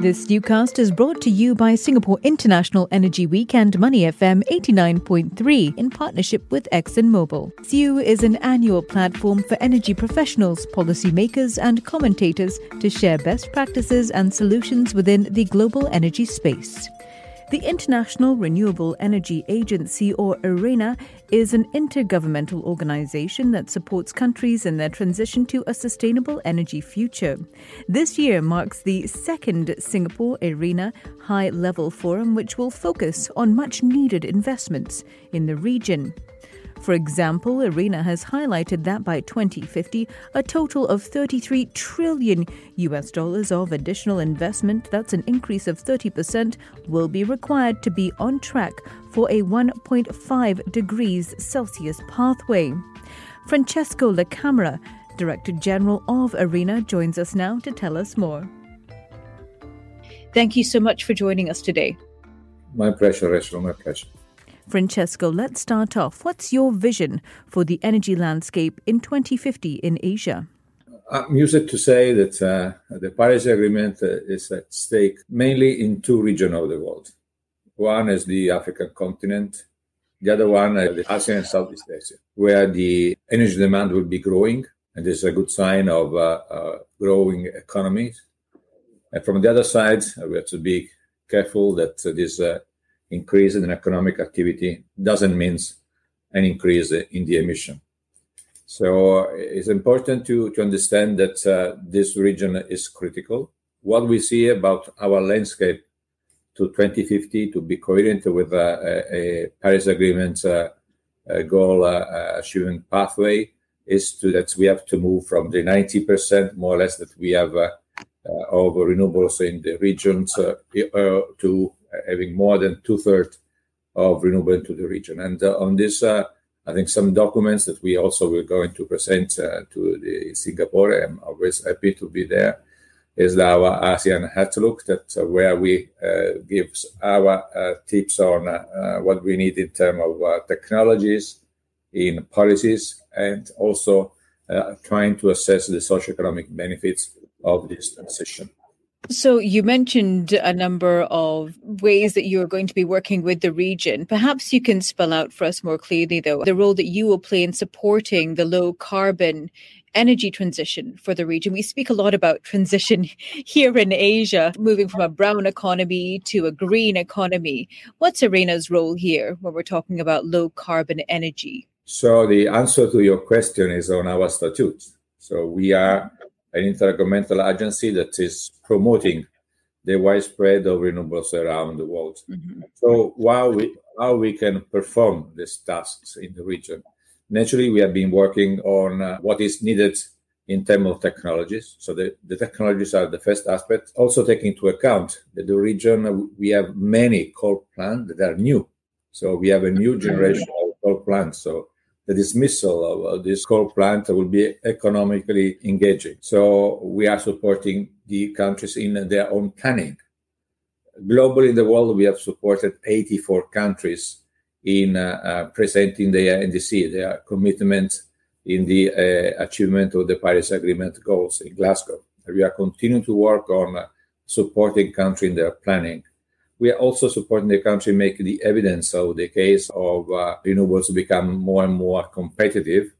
This SIEWCast is brought to you by Singapore International Energy Week and Money FM 89.3 in partnership with ExxonMobil. SIEW is an annual platform for energy professionals, policymakers, and commentators to share best practices and solutions within the global energy space. The International Renewable Energy Agency, or IRENA, is an intergovernmental organization that supports countries in their transition to a sustainable energy future. This year marks the second Singapore IRENA High Level Forum, which will focus on much needed investments in the region. For example, IRENA has highlighted that by 2050, a total of 33 trillion US dollars of additional investment, that's an increase of 30%, will be required to be on track for a 1.5 degrees Celsius pathway. Francesco La Camera, Director General of IRENA, joins us now to tell us more. Thank you so much for joining us today. My pleasure, Rachel. My pleasure. Francesco, let's start off. What's your vision for the energy landscape in 2050 in Asia? I'm used to say that uh, the Paris Agreement uh, is at stake mainly in two regions of the world. One is the African continent, the other one is the ASEAN and Southeast Asia, where the energy demand will be growing, and this is a good sign of uh, uh growing economies. And from the other side, we have to be careful that this uh, increase in economic activity doesn't mean an increase in the emission. So it's important to, to understand that uh, this region is critical. What we see about our landscape to 2050 to be coherent with uh, a, a, Paris Agreement uh, a goal uh, uh, achieving pathway is to that we have to move from the 90% more or less that we have uh, of renewables in the regions to having more than two thirds of renewable into the region. And uh, on this, uh, I think some documents that we also will going to present uh, to the Singapore. I'm always happy to be there. Is our ASEAN Outlook that uh, where we uh, give our uh, tips on what we need in terms of technologies, in policies, and also trying to assess the socio-economic benefits of this transition. So, you mentioned a number of ways that you are going to be working with the region. Perhaps you can spell out for us more clearly, though, the role that you will play in supporting the low carbon energy transition for the region. We speak a lot about transition here in Asia, moving from a brown economy to a green economy. What's IRENA's role here when we're talking about low carbon energy? So, the answer to your question is on our statutes. So, we are an intergovernmental agency that is promoting the widespread of renewables around the world. Mm-hmm. So while we how we can perform these tasks in the region, naturally we have been working on uh, what is needed in terms of technologies. So the, the technologies are the first aspect. Also taking into account that the region we have many coal plants that are new. So we have a new generation of coal plants. So the dismissal of this coal plant will be economically engaging. So we are supporting the countries in their own planning. Globally in the world, we have supported 84 countries in uh, uh, presenting their NDC, their commitment in the uh, achievement of the Paris Agreement goals in Glasgow. We are continuing to work on supporting countries in their planning we are also supporting the country make the evidence of the case of uh, renewables become more and more competitive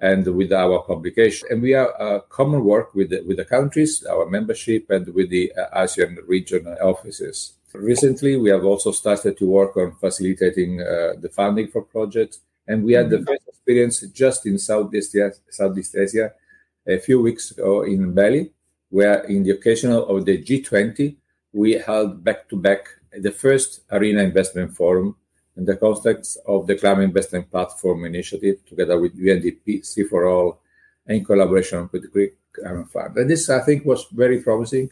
and with our publication. And we are uh, common work with the, with the countries, our membership, and with the uh, ASEAN region offices. Recently, we have also started to work on facilitating uh, the funding for projects. And we had mm-hmm. the first experience just in Southeast Asia, Southeast Asia a few weeks ago in Bali, where in the occasion of the G20, we held back to back the first IRENA Investment Forum in the context of the Climate Investment Platform Initiative, together with UNDP, SEforALL, in collaboration with the Green Climate Fund. And this, I think, was very promising.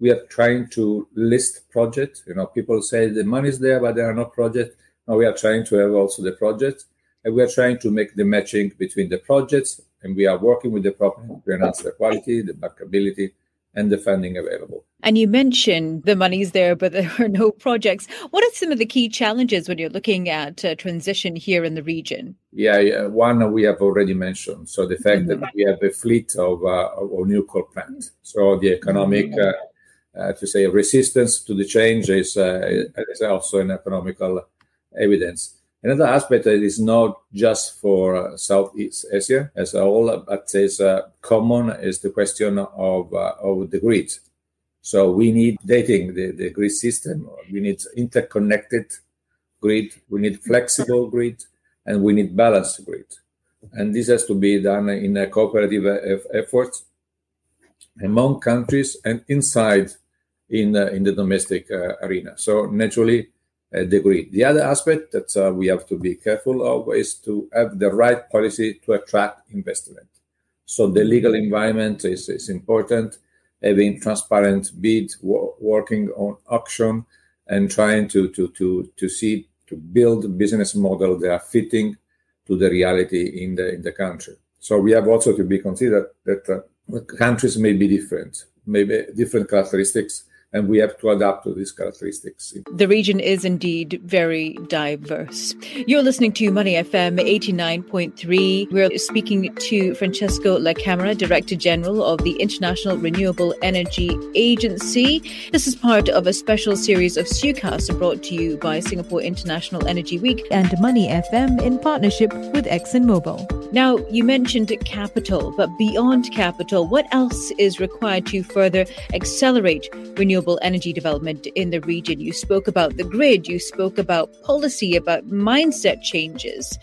We are trying to list projects. You know, people say the money is there, but there are no projects. Now we are trying to have also the projects, and we are trying to make the matching between the projects, and we are working with the property to enhance the quality, the bankability, and the funding available. And you mentioned the money's there, but there are no projects. What are some of the key challenges when you're looking at uh, transition here in the region? Yeah, yeah, one we have already mentioned. So the fact mm-hmm. that we have a fleet of, uh, of new coal plants. So the economic mm-hmm. uh, uh, to say resistance to the change is, uh, is also an economical evidence. Another aspect that is not just for uh, Southeast Asia as a whole, but is uh, common is the question of, uh, of the grid. So we need dating the, the grid system. We need interconnected grid. We need flexible grid, and we need balanced grid. And this has to be done in a cooperative effort among countries and inside in uh, in the domestic uh, arena. So naturally, uh, the. The other aspect that uh, we have to be careful of is to have the right policy to attract investment. So the legal environment is, is important. Having transparent bid, wo- working on auction, and trying to to to to see to build business model that are fitting to the reality in the in the country. So we have also to be considered that uh, countries may be different, maybe different characteristics and we have to adapt to these characteristics. The region is indeed very diverse. You're listening to Money FM 89.3. We're speaking to Francesco La Camera, Director General of the International Renewable Energy Agency. This is part of a special series of SIEWCasts brought to you by Singapore International Energy Week and Money FM in partnership with ExxonMobil. Now, you mentioned capital, but beyond capital, what else is required to further accelerate renewable energy development in the region? You spoke about the grid, you spoke about policy, about mindset changes.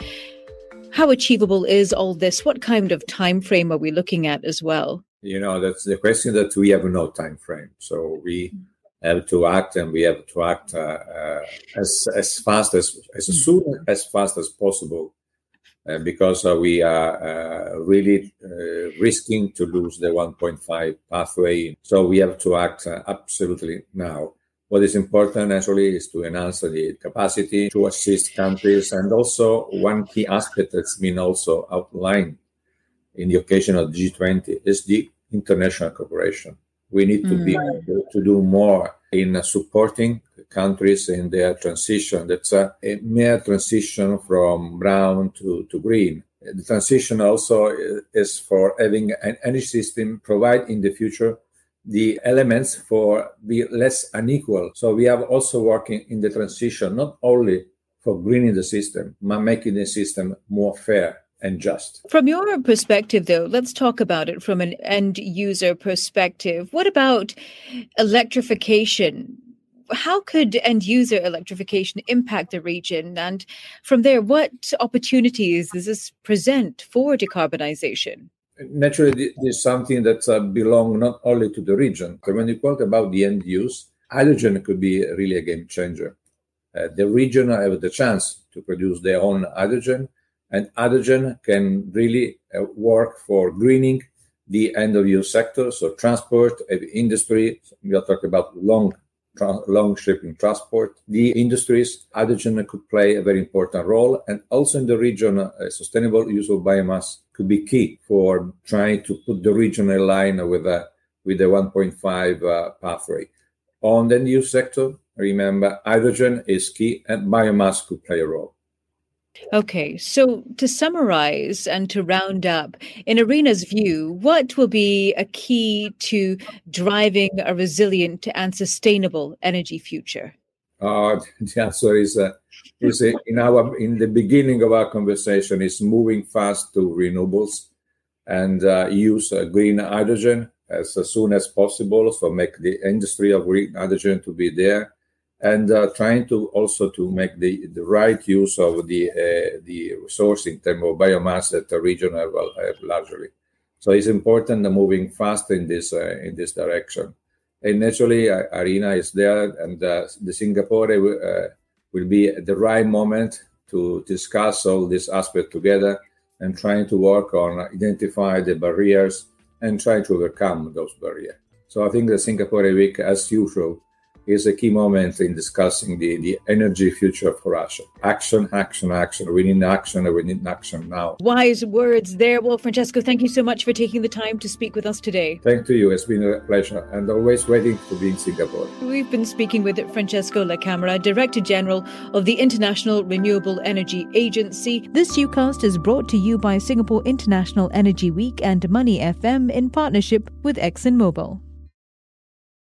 How achievable is all this? What kind of time frame are we looking at as well? You know, that's the question that we have no time frame. So we have to act and we have to act uh, uh, as, as fast as, as soon as fast as possible because uh, we are uh, really risking to lose the 1.5 pathway. So we have to act absolutely now. What is important actually is to enhance the capacity to assist countries. And also one key aspect that's been also outlined in the occasion of G20 is the international cooperation. We need to mm. be able to do more in supporting countries in their transition. That's a, a mere transition from brown to, to green. The transition also is for having an energy system provide in the future the elements for be less unequal. So we have also working in the transition, not only for greening the system, but making the system more fair and just. From your perspective, though, let's talk about it from an end user perspective. What about electrification? How could end user electrification impact the region? And from there, what opportunities does this present for decarbonization? Naturally, this is something that uh, belongs not only to the region. When you talk about the end use, hydrogen could be really a game changer. Uh, the region have the chance to produce their own hydrogen, and hydrogen can really uh, work for greening the end of use sector, so transport, industry. We are talking about long long shipping transport. The industries, hydrogen could play a very important role. And also in the region, a sustainable use of biomass could be key for trying to put the region in line with, a, with the 1.5 uh, pathway. On the new sector, remember, hydrogen is key and biomass could play a role. Okay, so to summarize and to round up, in IRENA's view, what will be a key to driving a resilient and sustainable energy future? Uh, the answer is, uh, is uh, in our in the beginning of our conversation is moving fast to renewables and uh, use uh, green hydrogen as, as soon as possible. So make the industry of green hydrogen to be there and uh, trying to also to make the, the right use of the uh, the resource in terms of biomass that the region have, have largely. So it's important moving fast in this uh, in this direction. And naturally, uh, IRENA is there, and uh, the Singapore uh, will be at the right moment to discuss all this aspect together and trying to work on identify the barriers and try to overcome those barriers. So I think the Singapore week, as usual, is a key moment in discussing the, the energy future for Asia. Action, action, action. We need action and we need action now. Wise words there. Well, Francesco, thank you so much for taking the time to speak with us today. Thank you. It's been a pleasure and always waiting to be in Singapore. We've been speaking with Francesco La Camera, Director General of the International Renewable Energy Agency. This SIEWCast is brought to you by Singapore International Energy Week and Money FM in partnership with ExxonMobil.